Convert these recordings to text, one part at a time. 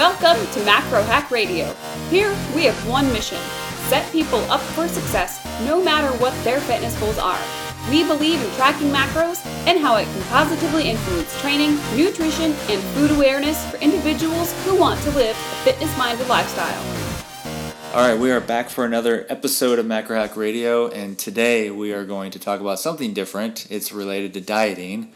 Welcome to Macro Hack Radio. Here we have one mission set people up for success no matter what their fitness goals are. We believe in tracking macros and how it can positively influence training, nutrition, and food awareness for individuals who want to live a fitness minded lifestyle. All right, we are back for another episode of Macro Hack Radio, and today we are going to talk about something different. It's related to dieting.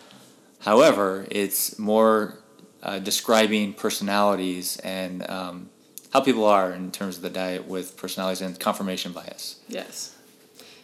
However, it's more uh, describing personalities and um, how people are in terms of the diet with personalities and confirmation bias. Yes.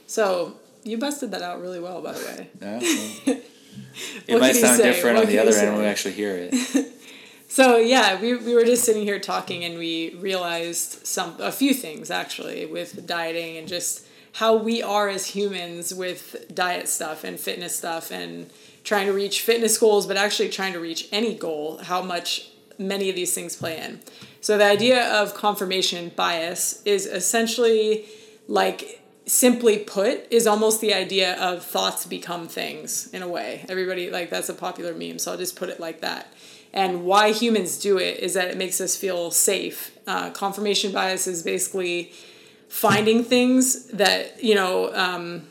So you busted that out really well, by the way. Well, it might sound different what on the other end when we actually hear it. so yeah, we, we were just sitting here talking and we realized some a few things actually with dieting and just how we are as humans with diet stuff and fitness stuff and trying to reach fitness goals, but actually trying to reach any goal, how much many of these things play in. So the idea of confirmation bias is essentially like simply put is almost the idea of thoughts become things in a way. Everybody like that's a popular meme, so I'll just put it like that. And why humans do it is that it makes us feel safe. Uh, confirmation bias is basically finding things that you know um,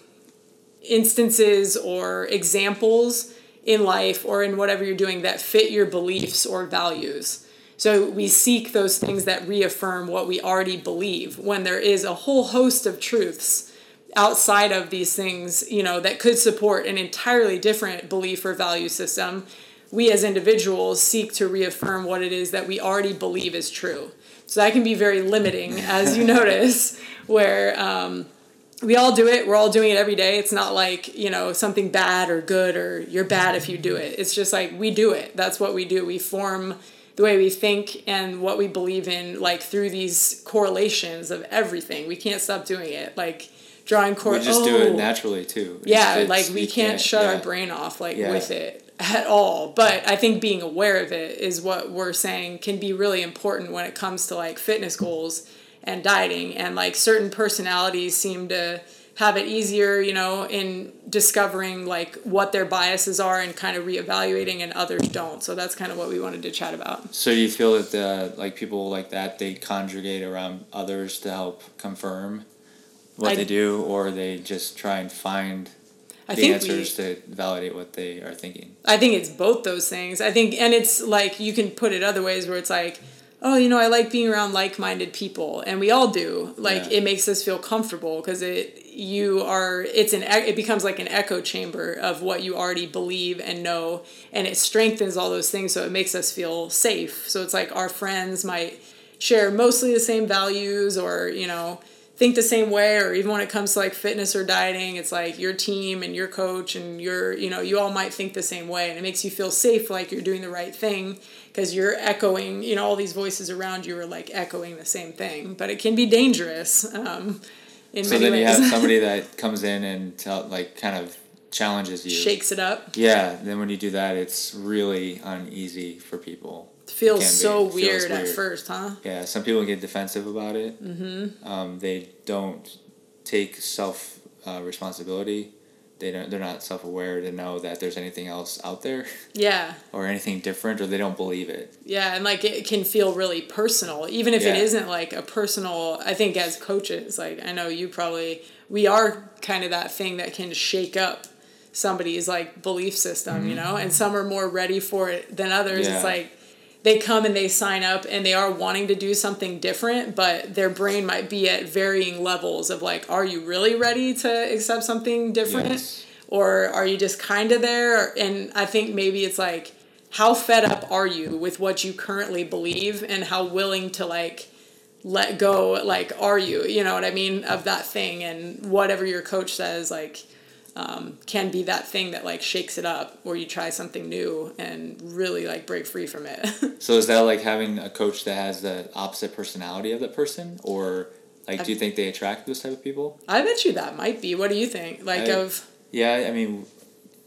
instances or examples in life or in whatever you're doing that fit your beliefs or values. So we seek those things that reaffirm what we already believe when there is a whole host of truths outside of these things, you know, that could support an entirely different belief or value system. We as individuals seek to reaffirm what it is that we already believe is true. So that can be very limiting, as you notice, where um, we all do it. We're all doing it every day. It's not like, you know, something bad or good or you're bad if you do it. It's just like we do it. That's what we do. We form the way we think and what we believe in like through these correlations of everything. We can't stop doing it. Like drawing core We just oh, do it oh. naturally too. yeah, like we can't, can't shut yeah. our brain off like yeah. with it at all. But I think being aware of it is what we're saying can be really important when it comes to like fitness goals and dieting and like certain personalities seem to have it easier you know in discovering like what their biases are and kind of reevaluating and others don't so that's kind of what we wanted to chat about so you feel that the like people like that they conjugate around others to help confirm what I, they do or they just try and find I the answers we, to validate what they are thinking i think it's both those things i think and it's like you can put it other ways where it's like oh, you know, I like being around like-minded people, and we all do. Like yeah. it makes us feel comfortable because it you are it's an it becomes like an echo chamber of what you already believe and know, and it strengthens all those things. So it makes us feel safe. So it's like our friends might share mostly the same values, or you know think the same way or even when it comes to like fitness or dieting it's like your team and your coach and your you know you all might think the same way and it makes you feel safe like you're doing the right thing because you're echoing you know all these voices around you are like echoing the same thing but it can be dangerous um, in so then ways. you have somebody that comes in and tell like kind of challenges you. Shakes it up. Yeah then when you do that it's really uneasy for people feels so weird, weird, at first, huh? Yeah, some people get defensive about it. Mm-hmm. Um, they don't take self uh, responsibility. They don't. They're not self aware to know that there's anything else out there. Yeah. or anything different, or they don't believe it. Yeah, and like it can feel really personal, even if yeah. it isn't like a personal. I think as coaches, like I know you probably we are kind of that thing that can shake up somebody's like belief system, mm-hmm. you know, and some are more ready for it than others. Yeah. It's like they come and they sign up and they are wanting to do something different, but their brain might be at varying levels of like, are you really ready to accept something different? Yes. Or are you just kind of there? And I think maybe it's like, how fed up are you with what you currently believe and how willing to like let go like are you you know what i mean of that thing and whatever your coach says like um, can be that thing that like shakes it up or you try something new and really like break free from it. So is that like having a coach that has the opposite personality of that person? Or like do you think they attract those type of people? I bet you that might be. What do you think? Like I, of yeah i mean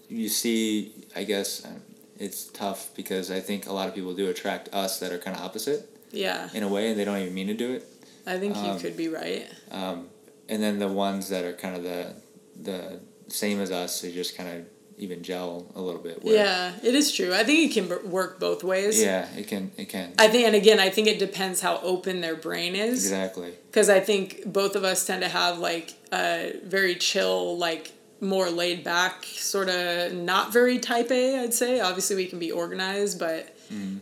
you see i guess um, it's tough because i think a lot of people do attract us that are kind of opposite yeah. in a way and they don't even mean to do it. I think um, you could be right. um, and then the ones that are kind of the the same as us, they just kind of even gel a little bit. where- Yeah, it is true. I think it can b- work both ways. Yeah, it can. It can. I think, and again, I think it depends how open their brain is. exactly. Because I think both of us tend to have like a very chill, like more laid back, sort of not very type A, I'd say. Obviously, we can be organized, but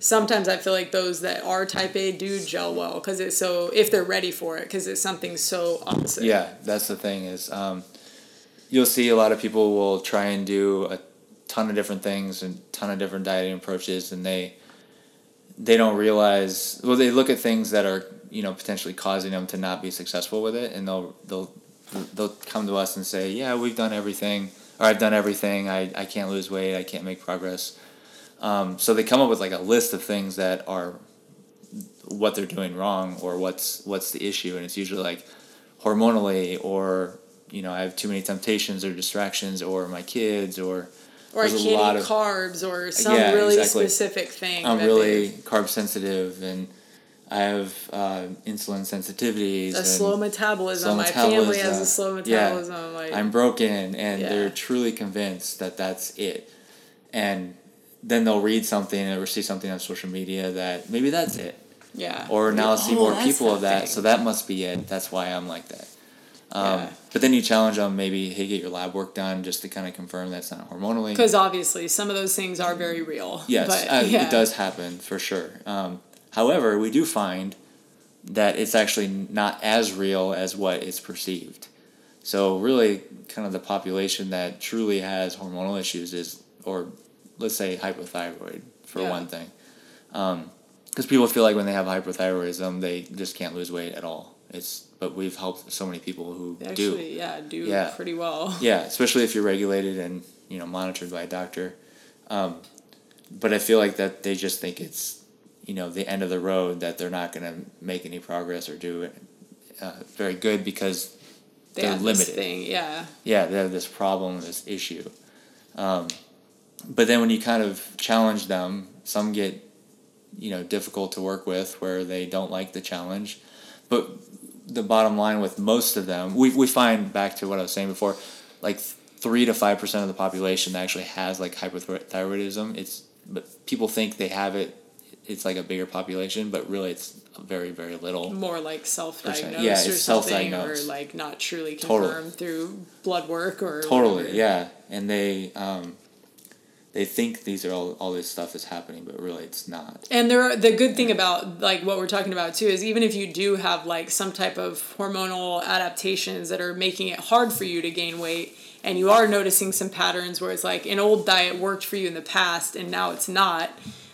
sometimes I feel like those that are type A do gel well because it's so, if they're ready for it, because it's something so opposite. Yeah, that's the thing is, um, you'll see a lot of people will try and do a ton of different things and ton of different dieting approaches, and they they don't realize. Well, they look at things that are you know potentially causing them to not be successful with it, and they'll they'll they'll come to us and say, "Yeah, we've done everything, or I've done everything. I I can't lose weight. I can't make progress." Um, so they come up with like a list of things that are what they're doing wrong or what's what's the issue, and it's usually like hormonally or you know I have too many temptations or distractions or my kids or Or I can't lot eat of- carbs or some Yeah, really exactly. specific thing. I'm really they- carb sensitive and I have uh, insulin sensitivities. a slow metabolism. slow My family has a slow Yeah. metabolism. Like, I'm broken, and Yeah. they're truly convinced that that's it. And then they'll read something or see something on social media that maybe that's it. yeah. Or now I'll see Oh, more people of that, thing. so that must be it. That's why I'm like that. Um, Yeah. But then you challenge them, maybe, hey, get your lab work done just to kind of confirm that's not hormonally. Because obviously, some of those things are very real. Yes, but, uh, yeah. it does happen for sure. Um, however, we do find that it's actually not as real as what is perceived. So really, kind of the population that truly has hormonal issues is, or let's say hypothyroid for Yeah. one thing, because people feel like when they have hypothyroidism, they just can't lose weight at all. It's but we've helped so many people who They do. yeah, do Yeah. pretty well. Yeah, especially if you're regulated and you know monitored by a doctor. Um, but I feel like that they just think it's you know the end of the road that they're not going to make any progress or do it uh, very good because They they're have limited. this thing, yeah. Yeah, they have this problem, this issue. Um, but then when you kind of challenge them, some get you know difficult to work with where they don't like the challenge. But the bottom line with most of them, we we find back to what I was saying before, like three to five percent of the population actually has like hyperthyroidism. It's but people think they have it. It's like a bigger population, but really it's very very little. More like self-diagnosed Yeah, it's or self-diagnosed. or like not truly Totally. confirmed through blood work or Totally, whatever. yeah, and they um, they think these are all all this stuff is happening, but really it's not. And there are, the good thing about like what we're talking about too is even if you do have like some type of hormonal adaptations that are making it hard for you to gain weight and you are noticing some patterns where it's like an old diet worked for you in the past and now it's not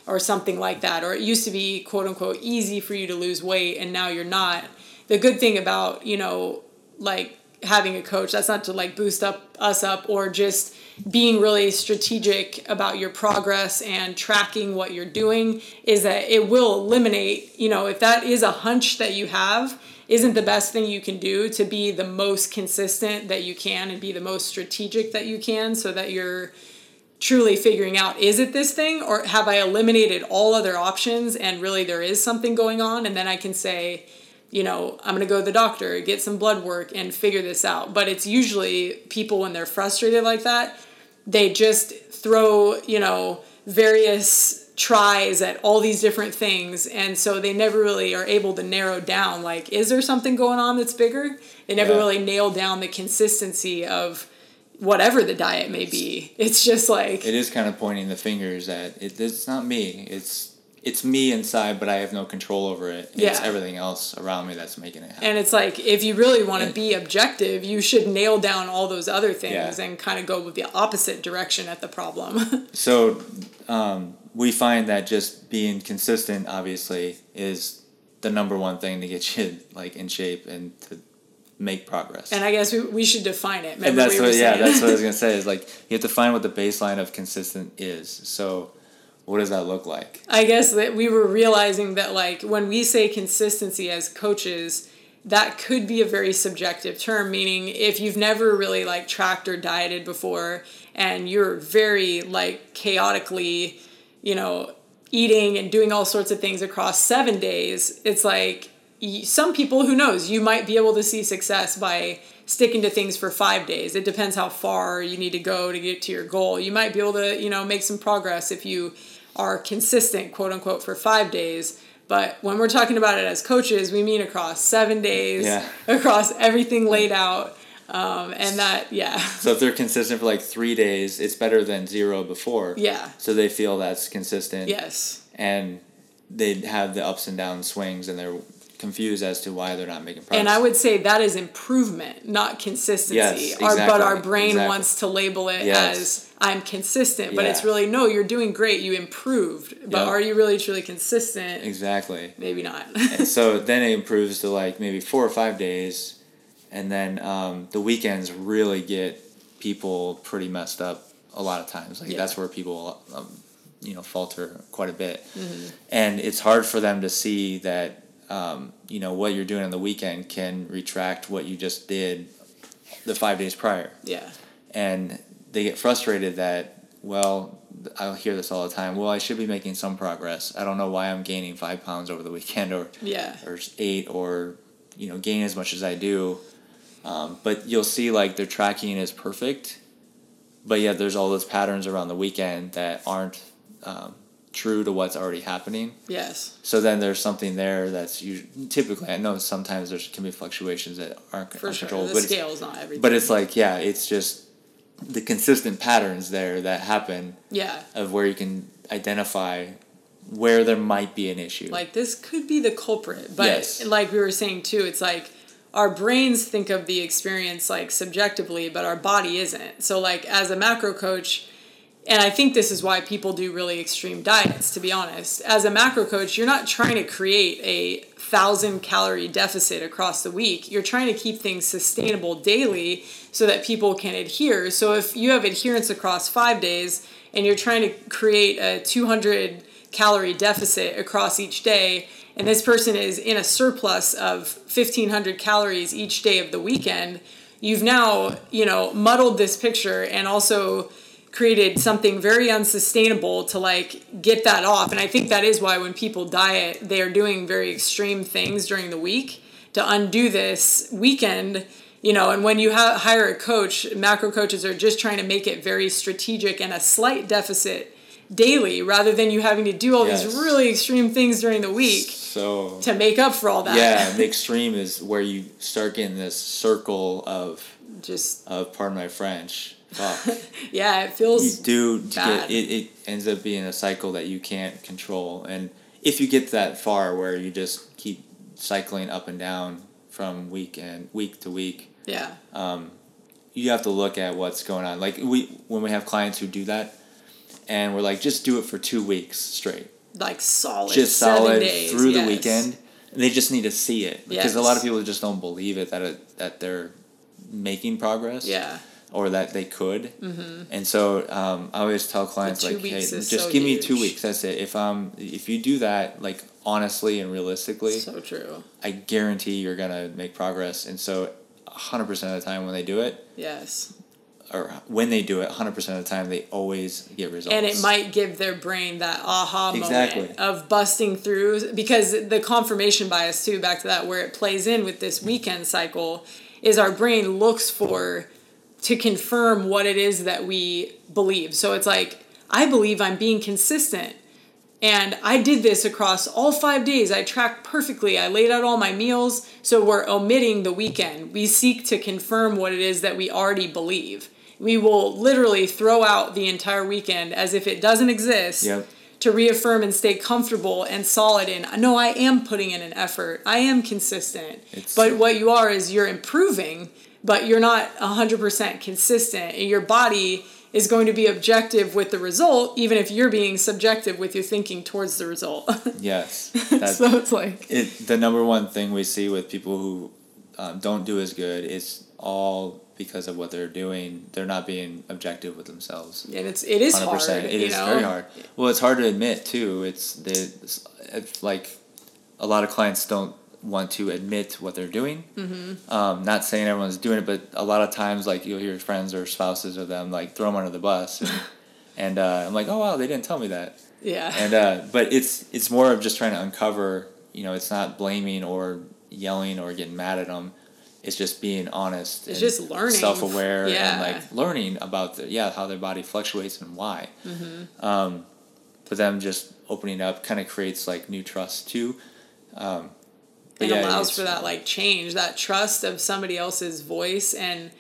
or something like that or it used to be quote unquote easy for you to lose weight and now you're not the good thing about you know like having a coach that's not to like boost up us up or just being really strategic about your progress and tracking what you're doing is that it will eliminate you know if that is a hunch that you have isn't the best thing you can do to be the most consistent that you can and be the most strategic that you can so that you're truly figuring out is it this thing or have I eliminated all other options and really there is something going on? And then I can say you know I'm going to go to the doctor get some blood work and figure this out but it's usually people when they're frustrated like that they just throw you know various tries at all these different things and so they never really are able to narrow down like is there something going on that's bigger they never Yeah. really nail down the consistency of whatever the diet may be it's just like It is kind of pointing the fingers at it. It's not me. It's it's me inside, but I have no control over it. Yeah. It's everything else around me that's making it happen. and it's like if you really want to be objective you should nail down all those other things Yeah. and kind of go with the opposite direction at the problem So um, we find that just being consistent, obviously, is the number one thing to get you like in shape and to make progress. and i guess we, we should define it Remember and that's were what yeah that's what I was gonna say is like you have to find what the baseline of consistent is. So what does that look like? I guess that we were realizing that like when we say consistency as coaches, that could be a very subjective term, meaning if you've never really like tracked or dieted before and you're very like chaotically, you know, eating and doing all sorts of things across seven days, it's like some people who knows you might be able to see success by sticking to things for five days it depends how far you need to go to get to your goal you might be able to you know make some progress if you are consistent quote unquote for five days but when we're talking about it as coaches we mean across seven days Yeah. across everything laid out um, and that yeah So if they're consistent for like three days, it's better than zero before. yeah So they feel that's consistent. yes And they have the ups and down swings, and they're confused as to why they're not making progress. And I would say that is improvement, not consistency. Yes, our, but our brain exactly. wants to label it Yes. as I'm consistent, but it's really no, you're doing great, you improved. But Yep. are you really truly consistent? exactly. Maybe not. and so then it improves to like maybe four or five days, and then um, the weekends really get people pretty messed up a lot of times. Like Yeah. that's where people, um, you know, falter quite a bit, Mm-hmm. and it's hard for them to see that um, you know what you're doing on the weekend can retract what you just did the five days prior, yeah. and they get frustrated that well. I'll hear this all the time. Well, I should be making some progress. I don't know why I'm gaining five pounds over the weekend, or Yeah. or eight or you know gain as much as I do. Um, but you'll see like their tracking is perfect, but yet there's all those patterns around the weekend that aren't um, true to what's already happening. Yes. So then there's something there that's usually, typically I know sometimes there can be fluctuations that aren't For sure. The but it's, scale's not everything. but it's like yeah, it's just the consistent patterns there that happen yeah. of where you can identify where there might be an issue. Like this could be the culprit. But Yes. like we were saying too, it's like our brains think of the experience like subjectively, but our body isn't. So like as a macro coach, and I think this is why people do really extreme diets, to be honest. As a macro coach, you're not trying to create a thousand calorie deficit across the week. You're trying to keep things sustainable daily so that people can adhere. So if you have adherence across five days and you're trying to create a 200 calorie deficit across each day, and this person is in a surplus of 1500 calories each day of the weekend, you've now, you know, muddled this picture and also created something very unsustainable to like get that off and i think that is why when people diet they are doing very extreme things during the week to undo this weekend you know and when you ha- hire a coach macro coaches are just trying to make it very strategic and a slight deficit daily rather than you having to do all Yes. these really extreme things during the week so to make up for all that yeah, the extreme is where you start getting this circle of just of pardon my French. Fuck. yeah it feels. you do bad. get, it, it ends up being a cycle that you can't control and if you get that far where you just keep cycling up and down from week and week to week yeah um, you have to look at what's going on like we when we have clients who do that and we're like just do it for two weeks straight like solid just solid days, through the weekend. And they just need to see it because a lot of people just don't believe it that it, that they're making progress. yeah Or that they could. Mm-hmm. And so um, I always tell clients like, hey, just so give me two weeks. That's it. If um if you do that like honestly and realistically, so true I guarantee you're gonna make progress. And so. 100% of the time when they do it yes or when they do it 100% of the time they always get results and it might give their brain that aha Exactly. moment of busting through because the confirmation bias too back to that where it plays in with this weekend cycle is our brain looks for to confirm what it is that we believe so it's like i believe i'm being consistent and I did this across all five days. I tracked perfectly. I laid out all my meals. So we're omitting the weekend. We seek to confirm what it is that we already believe. We will literally throw out the entire weekend as if it doesn't exist Yep. to reaffirm and stay comfortable and solid in, no, I am putting in an effort. I am consistent. It's- but what you are is you're improving, but you're not 100% consistent. And your body is going to be objective with the result, even if you're being subjective with your thinking towards the result. yes that's so it's like, it the number one thing we see with people who um, don't do as good is all because of what they're doing. They're not being objective with themselves. and it's it is Hundred hard. percent. It is know? very hard. Well, it's hard to admit too. It's the it's, it's like a lot of clients don't want to admit what they're doing. Mm-hmm. Um, not saying everyone's doing it, but a lot of times, like you'll hear friends or spouses of them like throw them under the bus, and, and uh, I'm like, oh wow, they didn't tell me that. Yeah. And uh, but it's it's more of just trying to uncover you know, it's not blaming or yelling or getting mad at them. It's just being honest. It's and just learning. self-aware, Yeah. and like learning about the yeah how their body fluctuates and why. Mm-hmm. Um, but them just opening up kind of creates like new trust too. Um, and yeah, allows for that like change, that trust of somebody else's voice and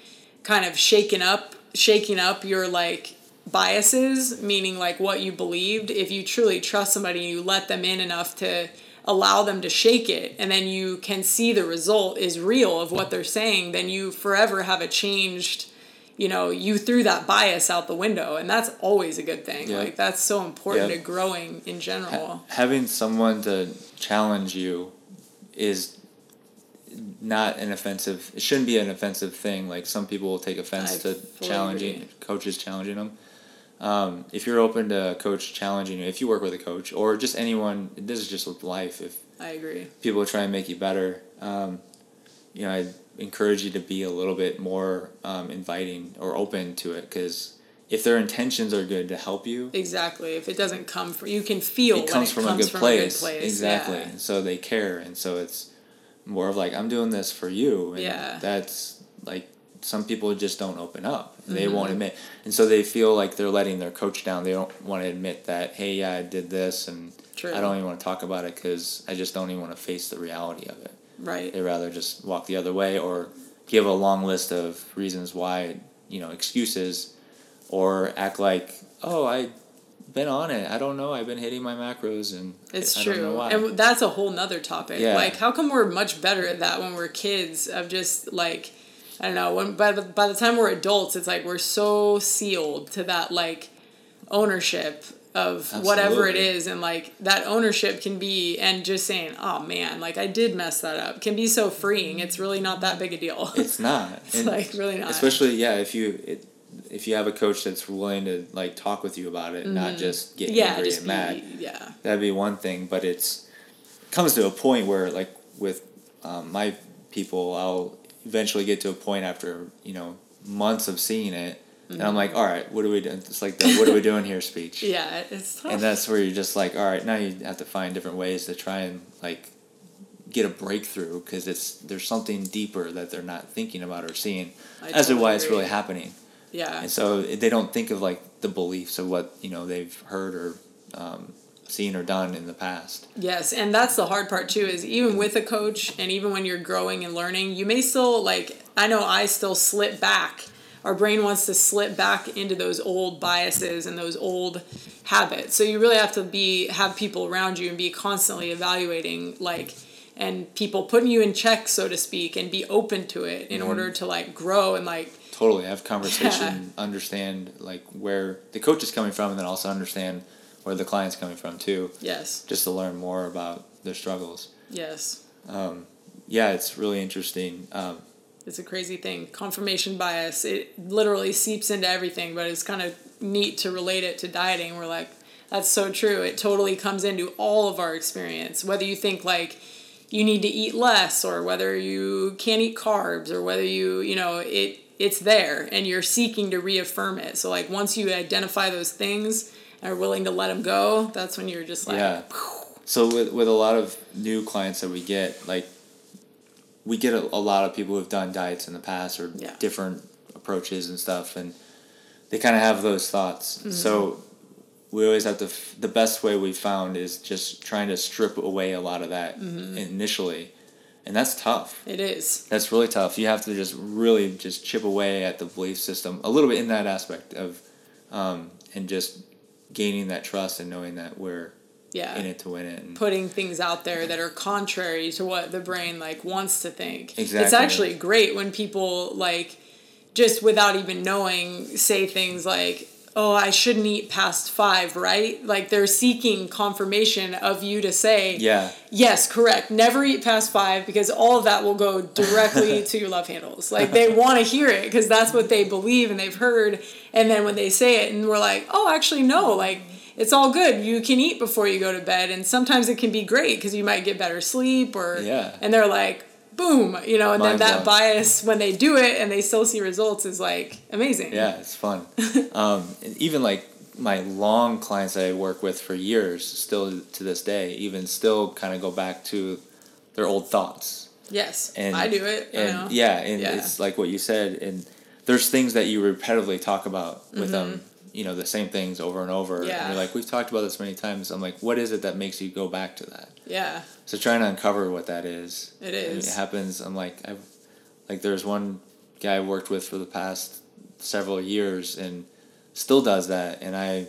kind of shaking up shaking up your like biases, meaning like what you believed. If you truly trust somebody you let them in enough to allow them to shake it and then you can see the result is real of what they're saying, then you forever have a changed you know, you threw that bias out the window and that's always a good thing. Yeah. Like that's so important Yeah. to growing in general. having someone to challenge you is not an offensive it shouldn't be an offensive thing like some people will take offense I to challenging agree. coaches challenging them um, if you're open to a coach challenging you if you work with a coach or just anyone this is just life if I agree. people try and make you better um, you know i encourage you to be a little bit more um, inviting or open to it because if their intentions are good to help you Exactly. If it doesn't come from, you can feel it comes, when from, comes a good from place. a good place. Exactly. Yeah. So they care, and so it's more of like I'm doing this for you, and Yeah. that's like some people just don't open up. They Mm-hmm. won't admit, and so they feel like they're letting their coach down. They don't want to admit that, hey, yeah, I did this, and True. I don't even want to talk about it because I just don't even want to face the reality of it. Right. They rather just walk the other way or give a long list of reasons why, you know, excuses, or act like, oh, I. Been on it. I don't know. I've been hitting my macros, and It's I don't know true. And that's a whole nother topic. Yeah. Like, how come we're much better at that when we're kids of just like, I don't know, when by the, by the time we're adults, it's like we're so sealed to that like ownership of whatever it is. And like that ownership can be, and just saying, oh man, like I did mess that up can be so freeing. It's really not that big a deal. It's not. It's like really not. Especially yeah, if you it, if you have a coach that's willing to like talk with you about it, not just get Mm-hmm. yeah, angry just and be, mad. yeah. That'd be one thing, but it's comes to a point where like with um, my people, I'll eventually get to a point after you know months of seeing it, and I'm like, all right, what are we doing? It's like the what are we doing here speech. Mm-hmm. Yeah, it's tough. And that's where you're just like, all right, now you have to find different ways to try and like get a breakthrough because it's there's something deeper that they're not thinking about or seeing I as to totally why it's really happening. Yeah. And so they don't think of like the beliefs of what you know they've heard or um, seen or done in the past. Yes, and that's the hard part too. Is even with a coach, and even when you're growing and learning, you may still like. I know I still slip back. Our brain wants to slip back into those old biases and those old habits. So you really have to be have people around you and be constantly evaluating like and people putting you in check so to speak and be open to it Mm-hmm. in order to like grow and like Totally have conversation, understand like where the coach is coming from, and then also understand where the client's coming from too, yes just to learn more about their struggles. yes Yeah, it's really interesting. Um, It's a crazy thing. Confirmation bias. It literally seeps into everything, but it's kind of neat to relate it to dieting. We're like, that's so true. It totally comes into all of our experience. Whether you think like you need to eat less or whether you can't eat carbs or whether you, you know, it it's there and you're seeking to reaffirm it. So like once you identify those things and are willing to let them go, that's when you're just like Yeah. So with with a lot of new clients that we get, like we get a, a lot of people who've done diets in the past or Yeah. different approaches and stuff, and they kind of have those thoughts. Mm-hmm. So we always have to. f- The best way we found is just trying to strip away a lot of that Mm-hmm. initially, and that's tough. it is. That's really tough. You have to just really just chip away at the belief system a little bit in that aspect of, um, and just gaining that trust and knowing that we're Yeah. in it to win it. And putting things out there that are contrary to what the brain like wants to think. Exactly. It's actually great when people like just without even knowing say things like oh I shouldn't eat past 5, right? Like they're seeking confirmation of you to say yeah, Yes, correct. Never eat past five because all of that will go directly to your love handles. Like they want to hear it because that's what they believe and they've heard. And then when they say it, and we're like, oh, actually, no, like it's all good. You can eat before you go to bed. And sometimes it can be great because you might get better sleep or, Yeah. and they're like, boom, you know, and then that blown. bias when they do it and they still see results is like amazing. yeah, it's fun. um, even like my long clients that I work with for years, still to this day, even still kind of go back to their old thoughts. Yes, And I do it. And know. yeah, and Yeah. it's like what you said, and there's things that you repetitively talk about with them. You know, the same things over and over. And. Yeah. you're like, we've talked about this many times. I'm like, what is it that makes you go back to that? yeah, So trying to uncover what that is. It And. It happens. I'm like, I've, like there's one guy I worked with for the past several years and still does that. And I,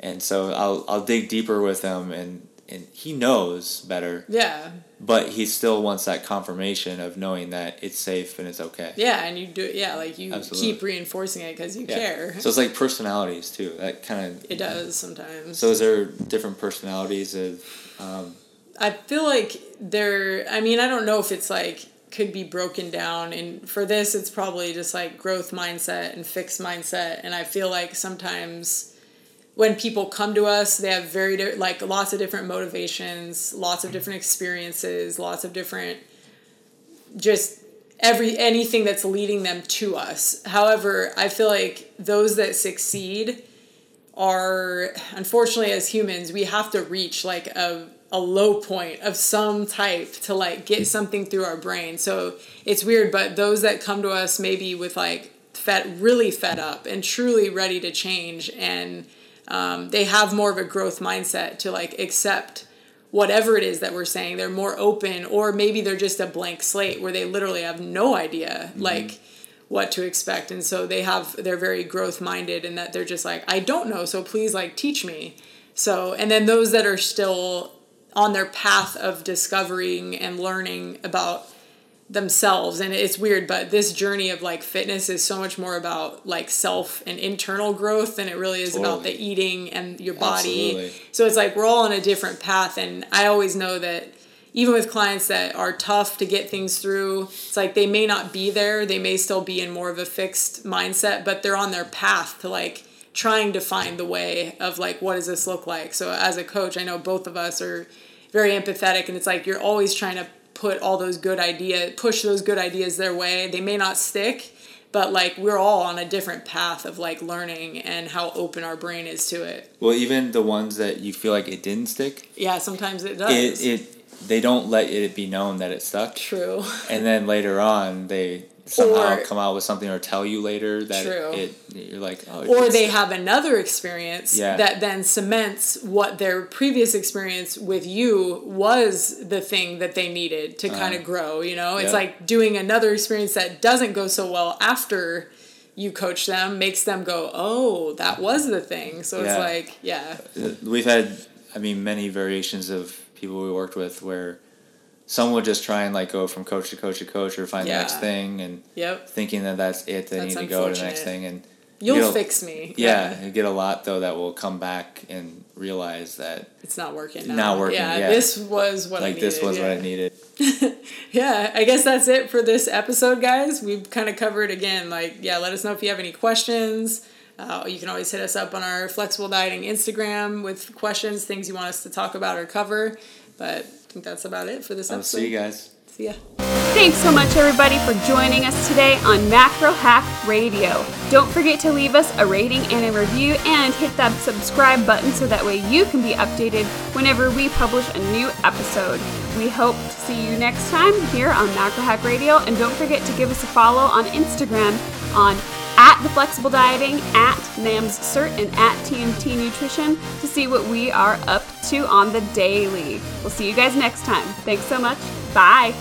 and so I'll, I'll dig deeper with him and, and he knows better, yeah, but he still wants that confirmation of knowing that it's safe and it's okay. yeah, and you do it. Yeah, like you Absolutely. keep reinforcing it because you Yeah. care. So it's like personalities too. That kind of. it does sometimes. So is there different personalities of, um, I feel like there. I mean, I don't know if it's like could be broken down and for this it's probably just like growth mindset and fixed mindset and i feel like sometimes when people come to us they have very di- like lots of different motivations lots of different experiences lots of different just every anything that's leading them to us. However i feel like those that succeed are unfortunately as humans we have to reach like a, a low point of some type to like get something through our brain. So it's weird but those that come to us maybe with like fed really fed up and truly ready to change and um, they have more of a growth mindset to like accept whatever it is that we're saying. They're more open or maybe they're just a blank slate where they literally have no idea like what to expect. And so they have they're very growth minded and that they're just like i don't know so please like teach me. So and then those that are still on their path of discovering and learning about themselves and it's weird but this journey of like fitness is so much more about like self and internal growth than it really is about the eating and your body. Absolutely. so it's like we're all on a different path and i always know that even with clients that are tough to get things through it's like they may not be there they may still be in more of a fixed mindset but they're on their path to like trying to find the way of like what does this look like? So as a coach i know both of us are very empathetic and it's like you're always trying to put all those good ideas push those good ideas their way. They may not stick but like we're all on a different path of like learning and how open our brain is to it. Well, even the ones that you feel like it didn't stick, yeah sometimes it does. it, it they don't let it be known that it stuck. true. And then later on they somehow Or- come out with something or tell you later that True. it, you're like oh or they have another experience Yeah. that then cements what their previous experience with you was the thing that they needed to kind of grow you know it's Uh-huh. Like doing another experience that doesn't go so well after you coach them makes them go oh that was the thing so it's like yeah we've had i mean many variations of people we worked with where some would just try and like go from coach to coach to coach or find the next thing and yep thinking that that's it they That's need to go to the next thing and you'll you fix me yeah, you get a lot though that will come back and realize that it's not working now. Not working, yeah. this was what I like this needed, was yeah. what I needed. yeah, I guess that's it for this episode, guys. We've kind of covered again, like, yeah, let us know if you have any questions. Uh, you can always hit us up on our flexible dieting Instagram with questions, things you want us to talk about or cover. But I think that's about it for this I'll episode. see you guys. See ya. Thanks so much, everybody, for joining us today on Macro Hack Radio. Don't forget to leave us a rating and a review and hit that subscribe button so that way you can be updated whenever we publish a new episode. We hope to see you next time here on Macro Hack Radio, and don't forget to give us a follow on Instagram on at the flexible dieting, at NAMS Cert, and at TMT Nutrition to see what we are up to on the daily. We'll see you guys next time. Thanks so much. Bye.